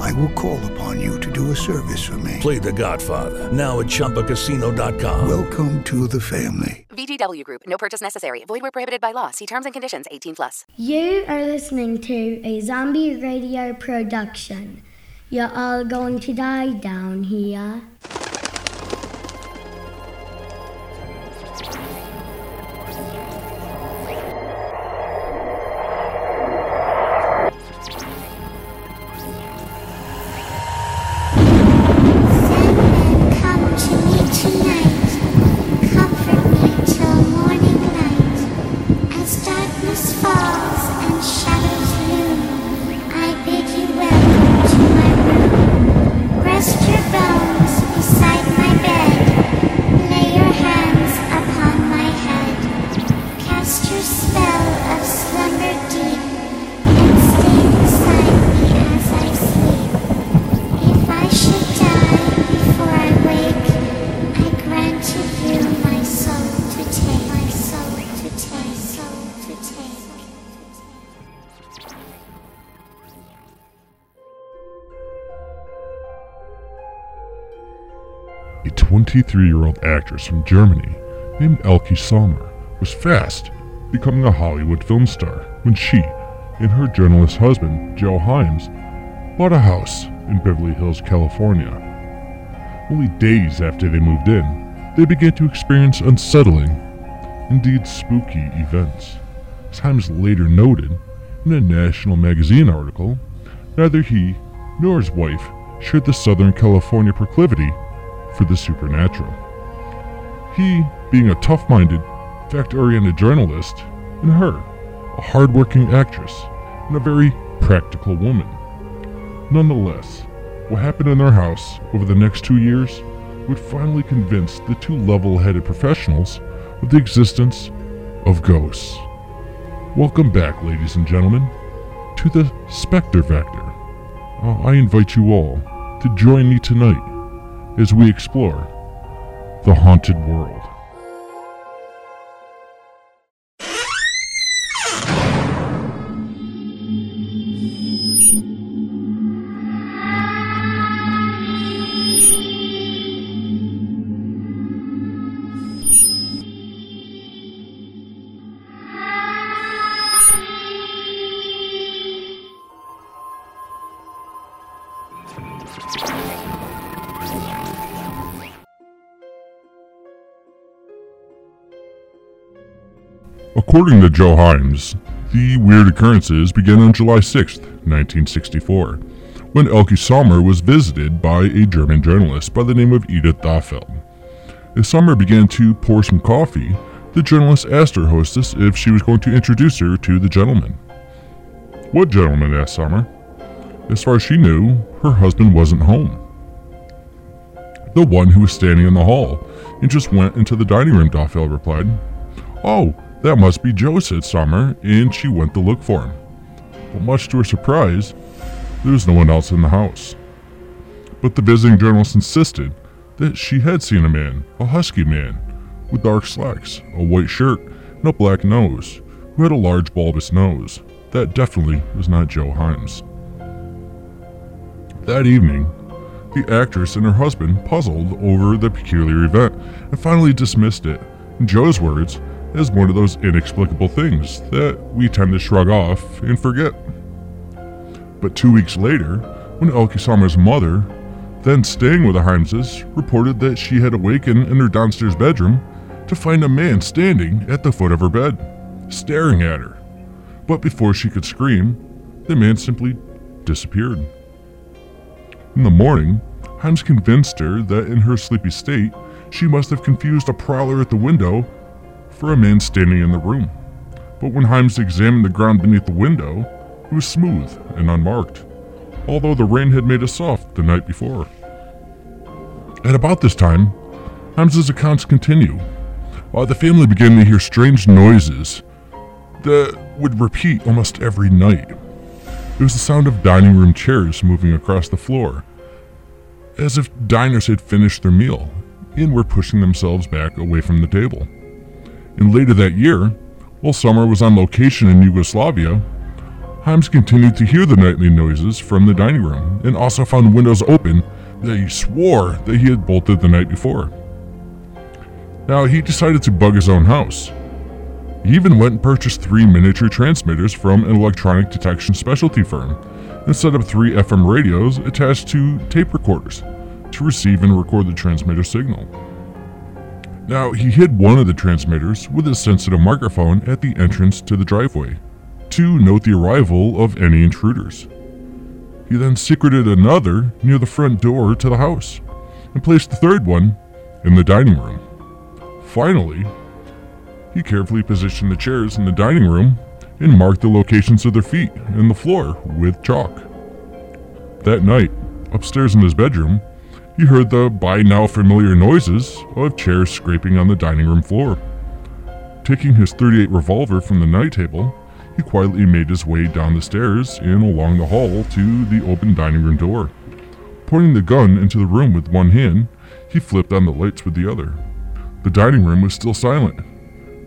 I will call upon you to do a service for me. Play The Godfather now at ChumbaCasino.com. Welcome to the family. VGW Group. No purchase necessary. Void where prohibited by law. See terms and conditions. 18 plus. You are listening to a zombie radio production. You're all going to die down here. 23 year old actress from Germany named Elke Sommer was fast becoming a Hollywood film star when she and her journalist husband, Joe Hyams, bought a house in Beverly Hills, California. Only days after they moved in, they began to experience unsettling, indeed spooky events. As Hyams later noted in a National magazine article, neither he nor his wife shared the Southern California proclivity for the supernatural. He being a tough minded, fact oriented journalist, and her, a hard-working actress and a very practical woman. Nonetheless, what happened in their house over the next two years would finally convince the two level headed professionals of the existence of ghosts. Welcome back, ladies and gentlemen, to the Spectre Vector. Uh, I invite you all to join me tonight as we explore the haunted world. According to Joe Hyams, the weird occurrences began on July 6, 1964, when Elke Sommer was visited by a German journalist by the name of Edith Dahlfeld. As Sommer began to pour some coffee, the journalist asked her hostess if she was going to introduce her to the gentleman. What gentleman? asked Sommer. As far as she knew, her husband wasn't home. The one who was standing in the hall and just went into the dining room, Dahlfeld replied. Oh, that must be Joe, said Sommer, and she went to look for him. But much to her surprise, there was no one else in the house. But the visiting journalist insisted that she had seen a man, a husky man, with dark slacks, a white shirt, and a black nose, who had a large bulbous nose. That definitely was not Joe Hyams. That evening, the actress and her husband puzzled over the peculiar event and finally dismissed it, in Joe's words, as one of those inexplicable things that we tend to shrug off and forget. But two weeks later, when Elke Sommer's mother, then staying with the Hyamses, reported that she had awakened in her downstairs bedroom to find a man standing at the foot of her bed, staring at her. But before she could scream, the man simply disappeared. In the morning, Hyams convinced her that in her sleepy state, she must have confused a prowler at the window for a man standing in the room. But when Hyams examined the ground beneath the window, it was smooth and unmarked, although the rain had made it soft the night before. At about this time, Hyams's accounts continue, uh, the family began to hear strange noises that would repeat almost every night. It was the sound of dining room chairs moving across the floor, as if diners had finished their meal and were pushing themselves back away from the table. And later that year, while Sommer was on location in Yugoslavia, Hyams continued to hear the nightly noises from the dining room and also found windows open that he swore that he had bolted the night before. Now, he decided to bug his own house. He even went and purchased three miniature transmitters from an electronic detection specialty firm and set up three FM radios attached to tape recorders to receive and record the transmitter signal. Now, he hid one of the transmitters with a sensitive microphone at the entrance to the driveway to note the arrival of any intruders. He then secreted another near the front door to the house and placed the third one in the dining room. Finally, he carefully positioned the chairs in the dining room and marked the locations of their feet and the floor with chalk. That night, upstairs in his bedroom, he heard the by now familiar noises of chairs scraping on the dining room floor. Taking his 38 revolver from the night table, he quietly made his way down the stairs and along the hall to the open dining room door. Pointing the gun into the room with one hand, he flipped on the lights with the other. The dining room was still silent.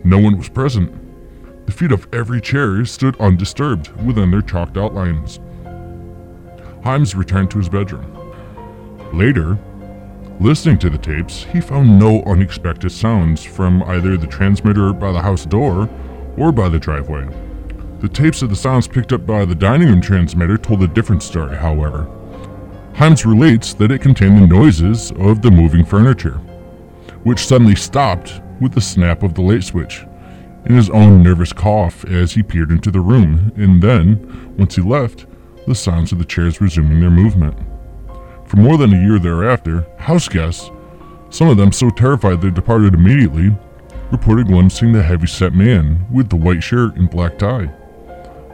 No one was present. The feet of every chair stood undisturbed within their chalked outlines. Hyams returned to his bedroom. Later, listening to the tapes, he found no unexpected sounds from either the transmitter by the house door or by the driveway. The tapes of the sounds picked up by the dining room transmitter told a different story, however. Hyams relates that it contained the noises of the moving furniture, which suddenly stopped with the snap of the light switch, and his own nervous cough as he peered into the room, and then, once he left, the sounds of the chairs resuming their movement. For more than a year thereafter, house guests, some of them so terrified they departed immediately, reported glimpsing the heavy-set man with the white shirt and black tie.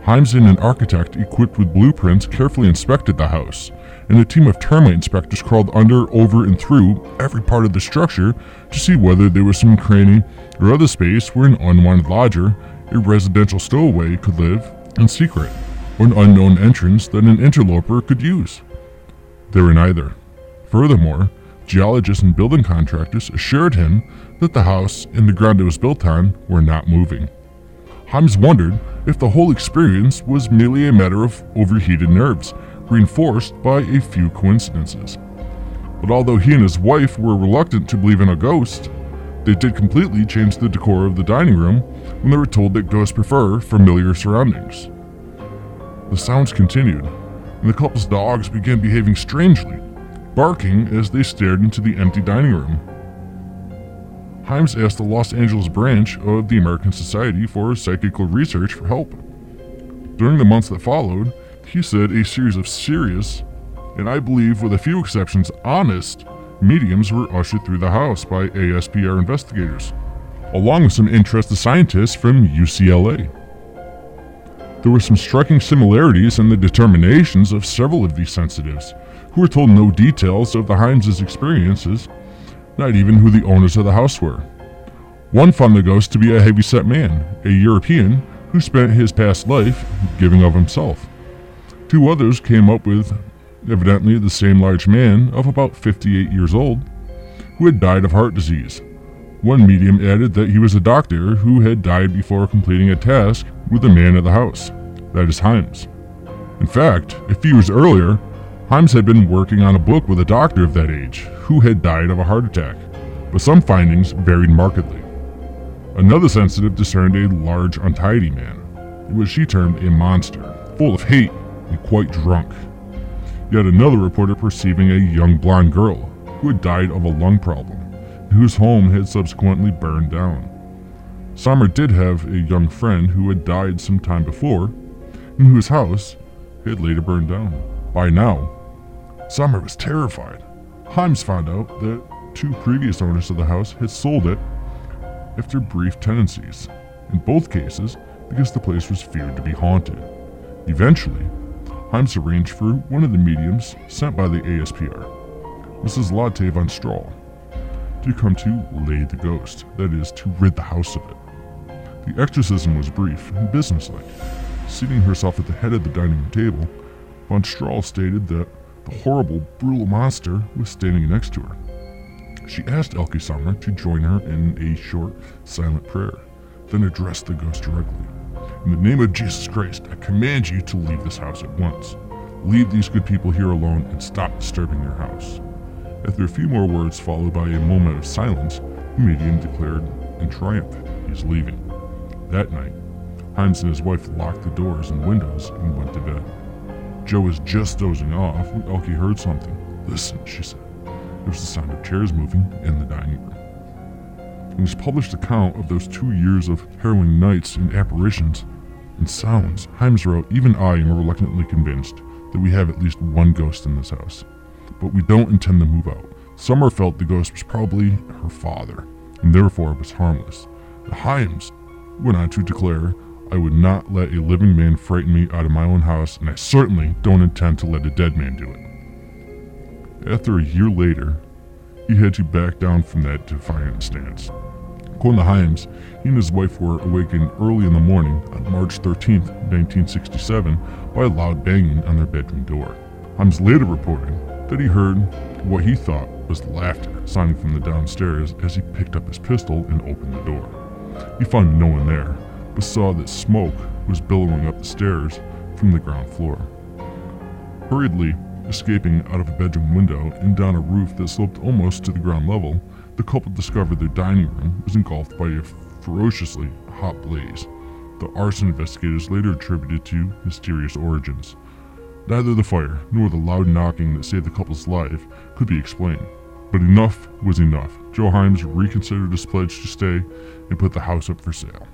Hyams and an architect equipped with blueprints carefully inspected the house, and a team of termite inspectors crawled under, over, and through every part of the structure to see whether there was some cranny or other space where an unwanted lodger, a residential stowaway, could live in secret, or an unknown entrance that an interloper could use. There were neither. Furthermore, geologists and building contractors assured him that the house and the ground it was built on were not moving. Hyams wondered if the whole experience was merely a matter of overheated nerves, reinforced by a few coincidences. But although he and his wife were reluctant to believe in a ghost, they did completely change the decor of the dining room when they were told that ghosts prefer familiar surroundings. The sounds continued, and the couple's dogs began behaving strangely, barking as they stared into the empty dining room. Hyams asked the Los Angeles branch of the American Society for Psychical Research for help. During the months that followed, he said a series of serious, and I believe with a few exceptions honest, mediums were ushered through the house by ASPR investigators, along with some interested scientists from UCLA. There were some striking similarities in the determinations of several of these sensitives, who were told no details of the Hyams' experiences, not even who the owners of the house were. One found the ghost to be a heavyset man, a European who spent his past life giving of himself. Two others came up with evidently the same large man of about 58 years old who had died of heart disease. One medium added that he was a doctor who had died before completing a task with the man of the house, that is Hyams. In fact, a few years earlier, Hyams had been working on a book with a doctor of that age who had died of a heart attack, but some findings varied markedly. Another sensitive discerned a large, untidy man, what she termed a monster, full of hate and quite drunk. Yet another reported perceiving a young blonde girl who had died of a lung problem whose home had subsequently burned down. Sommer did have a young friend who had died some time before, and whose house had later burned down. By now, Sommer was terrified. Hyams found out that two previous owners of the house had sold it after brief tenancies, in both cases because the place was feared to be haunted. Eventually, Hyams arranged for one of the mediums sent by the ASPR, Mrs. Lotte von Strahl, to come to lay the ghost, that is, to rid the house of it. The exorcism was brief and businesslike. Seating herself at the head of the dining room table, von Strahl stated that the horrible, brutal monster was standing next to her. She asked Elke Sommer to join her in a short, silent prayer, then addressed the ghost directly. In the name of Jesus Christ, I command you to leave this house at once. Leave these good people here alone and stop disturbing their house. After a few more words, followed by a moment of silence, the medium declared in triumph, he's leaving. That night, Hyams and his wife locked the doors and windows and went to bed. Joe was just dozing off when Elke heard something. Listen, she said. There was the sound of chairs moving in the dining room. In his published account of those two years of harrowing nights and apparitions and sounds, Hyams wrote, Even I am reluctantly convinced that we have at least one ghost in this house. But we don't intend to move out. Sommer felt the ghost was probably her father, and therefore it was harmless. The Hyams went on to declare, I would not let a living man frighten me out of my own house, and I certainly don't intend to let a dead man do it. After a year later, he had to back down from that defiant stance. According to Hyams, he and his wife were awakened early in the morning on March 13, 1967, by a loud banging on their bedroom door. Hyams later reported that he heard what he thought was laughter sounding from the downstairs as he picked up his pistol and opened the door. He found no one there, but saw that smoke was billowing up the stairs from the ground floor. Hurriedly escaping out of a bedroom window and down a roof that sloped almost to the ground level, the couple discovered their dining room was engulfed by a ferociously hot blaze. The arson investigators later attributed to mysterious origins. Neither the fire nor the loud knocking that saved the couple's life could be explained. But enough was enough. Joe Hyams reconsidered his pledge to stay and put the house up for sale.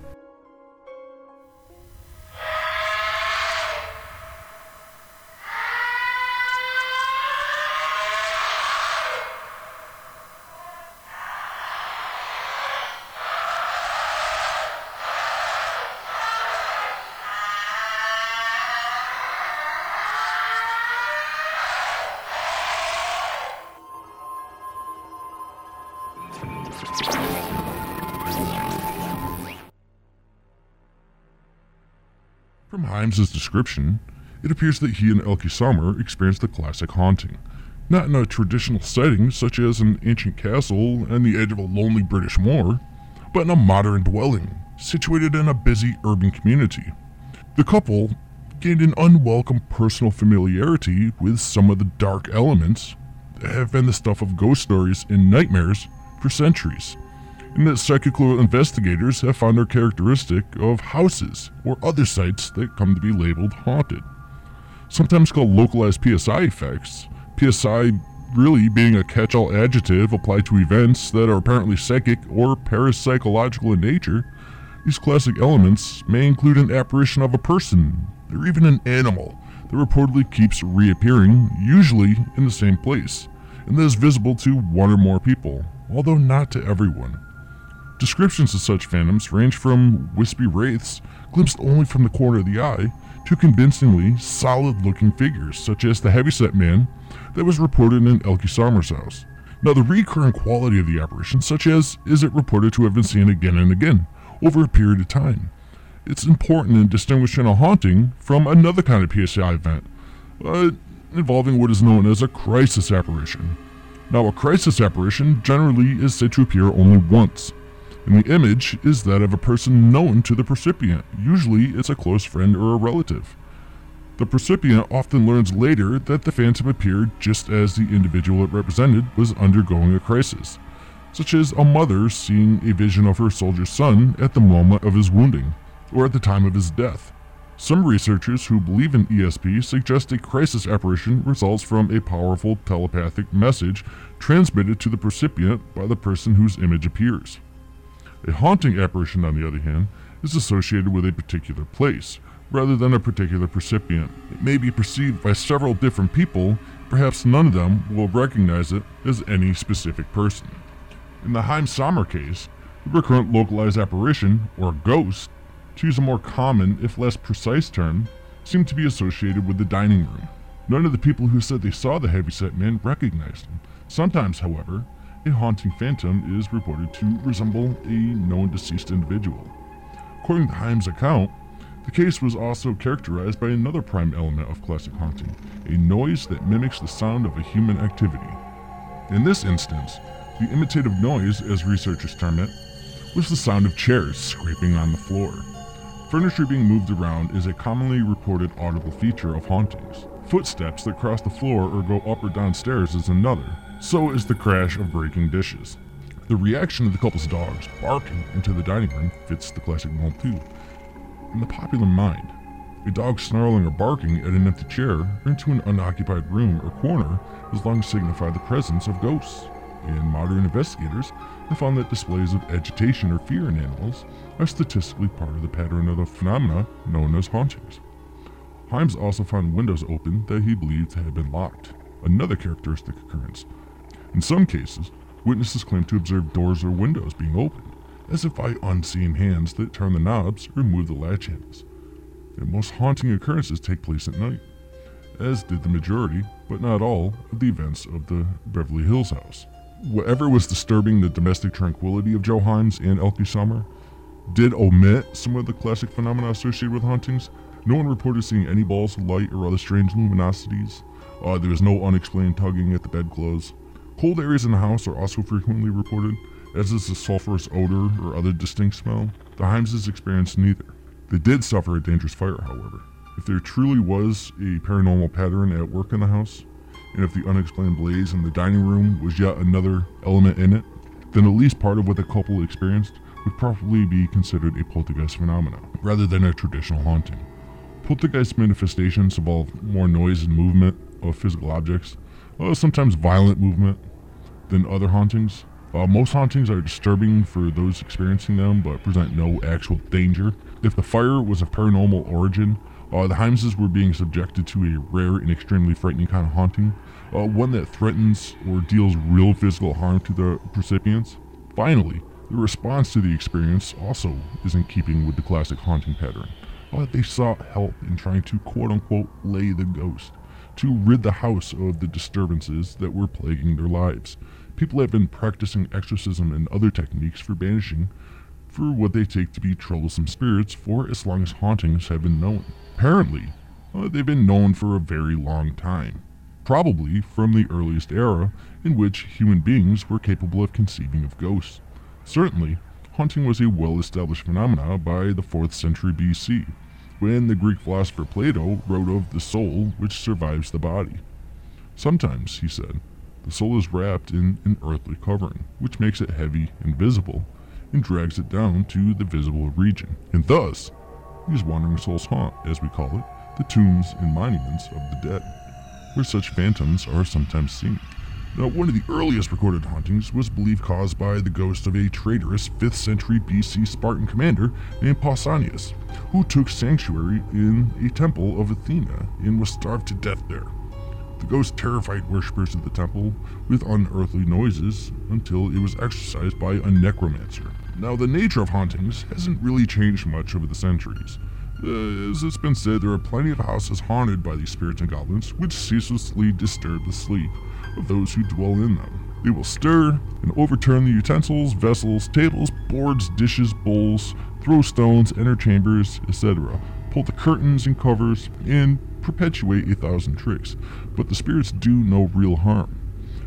From Hyams's description, it appears that he and Elke Sommer experienced the classic haunting. Not in a traditional setting such as an ancient castle and the edge of a lonely British moor, but in a modern dwelling situated in a busy urban community. The couple gained an unwelcome personal familiarity with some of the dark elements that have been the stuff of ghost stories and nightmares for centuries and that psychical investigators have found are characteristic of houses or other sites that come to be labeled haunted. Sometimes called localized PSI effects, PSI really being a catch all adjective applied to events that are apparently psychic or parapsychological in nature, these classic elements may include an apparition of a person or even an animal that reportedly keeps reappearing, usually in the same place, and that is visible to one or more people, although not to everyone. Descriptions of such phantoms range from wispy wraiths, glimpsed only from the corner of the eye, to convincingly solid looking figures, such as the heavyset man that was reported in Elke Sommer's house. Now, the recurring quality of the apparition, such as is it reported to have been seen again and again over a period of time. It's important in distinguishing a haunting from another kind of PSI event, uh, involving what is known as a crisis apparition. Now, a crisis apparition generally is said to appear only once, and the image is that of a person known to the percipient. Usually, it's a close friend or a relative. The percipient often learns later that the phantom appeared just as the individual it represented was undergoing a crisis, such as a mother seeing a vision of her soldier son at the moment of his wounding, or at the time of his death. Some researchers who believe in ESP suggest a crisis apparition results from a powerful telepathic message transmitted to the percipient by the person whose image appears. A haunting apparition, on the other hand, is associated with a particular place, rather than a particular percipient. It may be perceived by several different people, perhaps none of them will recognize it as any specific person. In the Heim Sommer case, the recurrent localized apparition, or ghost, to use a more common, if less precise term, seemed to be associated with the dining room. None of the people who said they saw the heavyset man recognized him. Sometimes, however, a haunting phantom is reported to resemble a known deceased individual. According to Hyams' account, the case was also characterized by another prime element of classic haunting, a noise that mimics the sound of a human activity. In this instance, the imitative noise, as researchers term it, was the sound of chairs scraping on the floor. Furniture being moved around is a commonly reported audible feature of hauntings. Footsteps that cross the floor or go up or down stairs is another. So is the crash of breaking dishes. The reaction of the couple's dogs barking into the dining room fits the classic mold too. In the popular mind, a dog snarling or barking at an empty chair or into an unoccupied room or corner has long signified the presence of ghosts. And modern investigators have found that displays of agitation or fear in animals are statistically part of the pattern of the phenomena known as hauntings. Hyams also found windows open that he believed had been locked, another characteristic occurrence. In some cases, witnesses claim to observe doors or windows being opened, as if by unseen hands that turn the knobs or move the latch handles. And most haunting occurrences take place at night, as did the majority, but not all, of the events of the Beverly Hills house. Whatever was disturbing the domestic tranquility of Joe Hyams and Elke Sommer did omit some of the classic phenomena associated with hauntings. No one reported seeing any balls of light or other strange luminosities. Uh, there was no unexplained tugging at the bedclothes. Cold areas in the house are also frequently reported, as is the sulfurous odor or other distinct smell. The Hyamses experienced neither. They did suffer a dangerous fire, however. If there truly was a paranormal pattern at work in the house, and if the unexplained blaze in the dining room was yet another element in it, then at least part of what the couple experienced would probably be considered a poltergeist phenomenon, rather than a traditional haunting. Poltergeist manifestations involve more noise and movement of physical objects, uh, sometimes violent movement, than other hauntings. Uh, most hauntings are disturbing for those experiencing them, but present no actual danger. If the fire was of paranormal origin, uh, the Hyamses were being subjected to a rare and extremely frightening kind of haunting, uh, one that threatens or deals real physical harm to the recipients. Finally, the response to the experience also is in keeping with the classic haunting pattern. Uh, they sought help in trying to quote unquote lay the ghost, to rid the house of the disturbances that were plaguing their lives. People have been practicing exorcism and other techniques for banishing for what they take to be troublesome spirits for as long as hauntings have been known. Apparently, uh, they've been known for a very long time, probably from the earliest era in which human beings were capable of conceiving of ghosts. Certainly, haunting was a well established phenomenon by the 4th century BC, when the Greek philosopher Plato wrote of the soul which survives the body. Sometimes, he said, the soul is wrapped in an earthly covering, which makes it heavy and visible, and drags it down to the visible region. And thus, these wandering souls haunt, as we call it, the tombs and monuments of the dead, where such phantoms are sometimes seen. Now, one of the earliest recorded hauntings was believed caused by the ghost of a traitorous 5th century BC Spartan commander named Pausanias, who took sanctuary in a temple of Athena and was starved to death there. The ghost terrified worshippers of the temple with unearthly noises until it was exorcised by a necromancer. Now, the nature of hauntings hasn't really changed much over the centuries. Uh, as it's been said, there are plenty of houses haunted by these spirits and goblins, which ceaselessly disturb the sleep of those who dwell in them. They will stir and overturn the utensils, vessels, tables, boards, dishes, bowls, throw stones, enter chambers, etc., pull the curtains and covers, and perpetuate a thousand tricks. But the spirits do no real harm.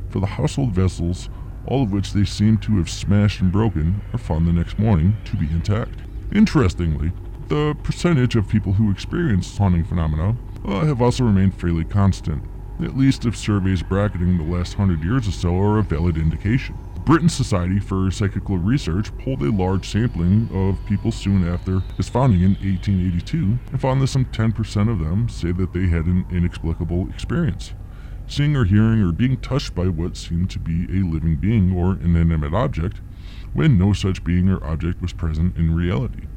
For the household vessels, all of which they seem to have smashed and broken, are found the next morning to be intact. Interestingly, the percentage of people who experience haunting phenomena uh, have also remained fairly constant, at least if surveys bracketing the last hundred years or so are a valid indication. Britain's Society for Psychical Research pulled a large sampling of people soon after its founding in 1882 and found that some 10% of them say that they had an inexplicable experience. Seeing or hearing or being touched by what seemed to be a living being or inanimate object when no such being or object was present in reality.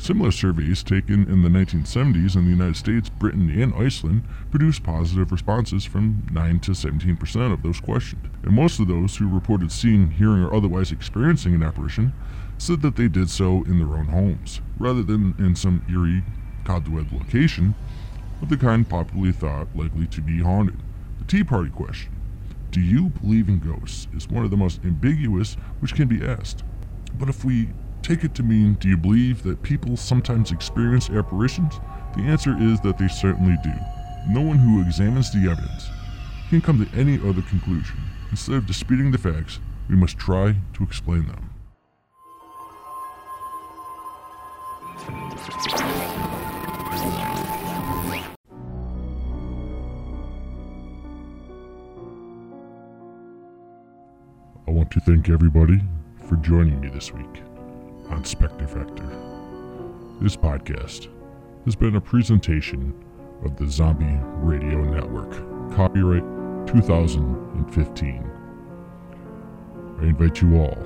Similar surveys taken in the 1970s in the United States, Britain, and Iceland produced positive responses from 9 to 17% of those questioned. And most of those who reported seeing, hearing, or otherwise experiencing an apparition said that they did so in their own homes, rather than in some eerie, cobweb location of the kind popularly thought likely to be haunted. The Tea Party question. Do you believe in ghosts? is one of the most ambiguous which can be asked. But if we take it to mean, do you believe that people sometimes experience apparitions? The answer is that they certainly do. No one who examines the evidence can come to any other conclusion. Instead of disputing the facts, we must try to explain them. I want to thank everybody for joining me this week on Spectre Vector. This podcast has been a presentation of the Zombie Radio Network, copyright 2015. I invite you all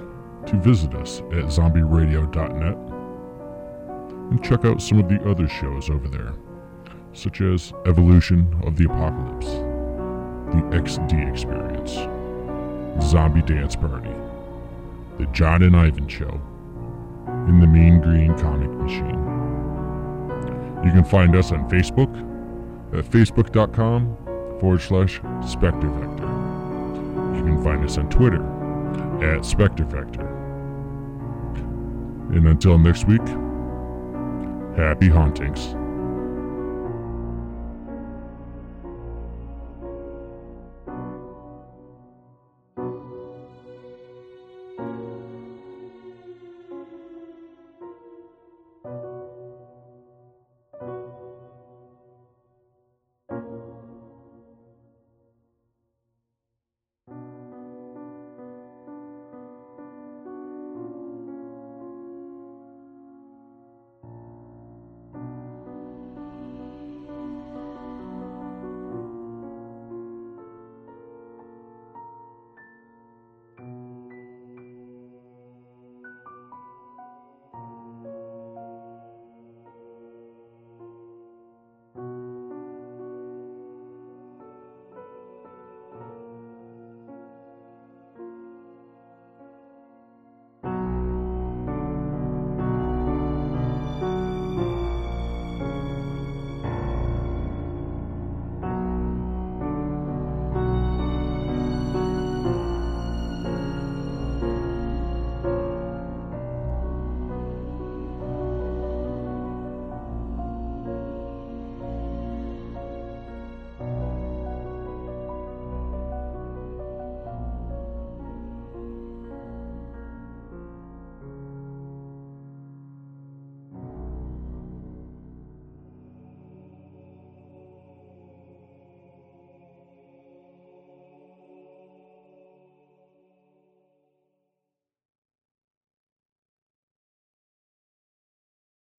to visit us at zombieradio.net and check out some of the other shows over there, such as Evolution of the Apocalypse, The XD Experience, Zombie Dance Party, The John and Ivan Show, and The Mean Green Comic Machine. You can find us on Facebook at facebook.com forward slash Spectre Vector. You can find us on Twitter at Spectre Vector. And until next week, happy hauntings.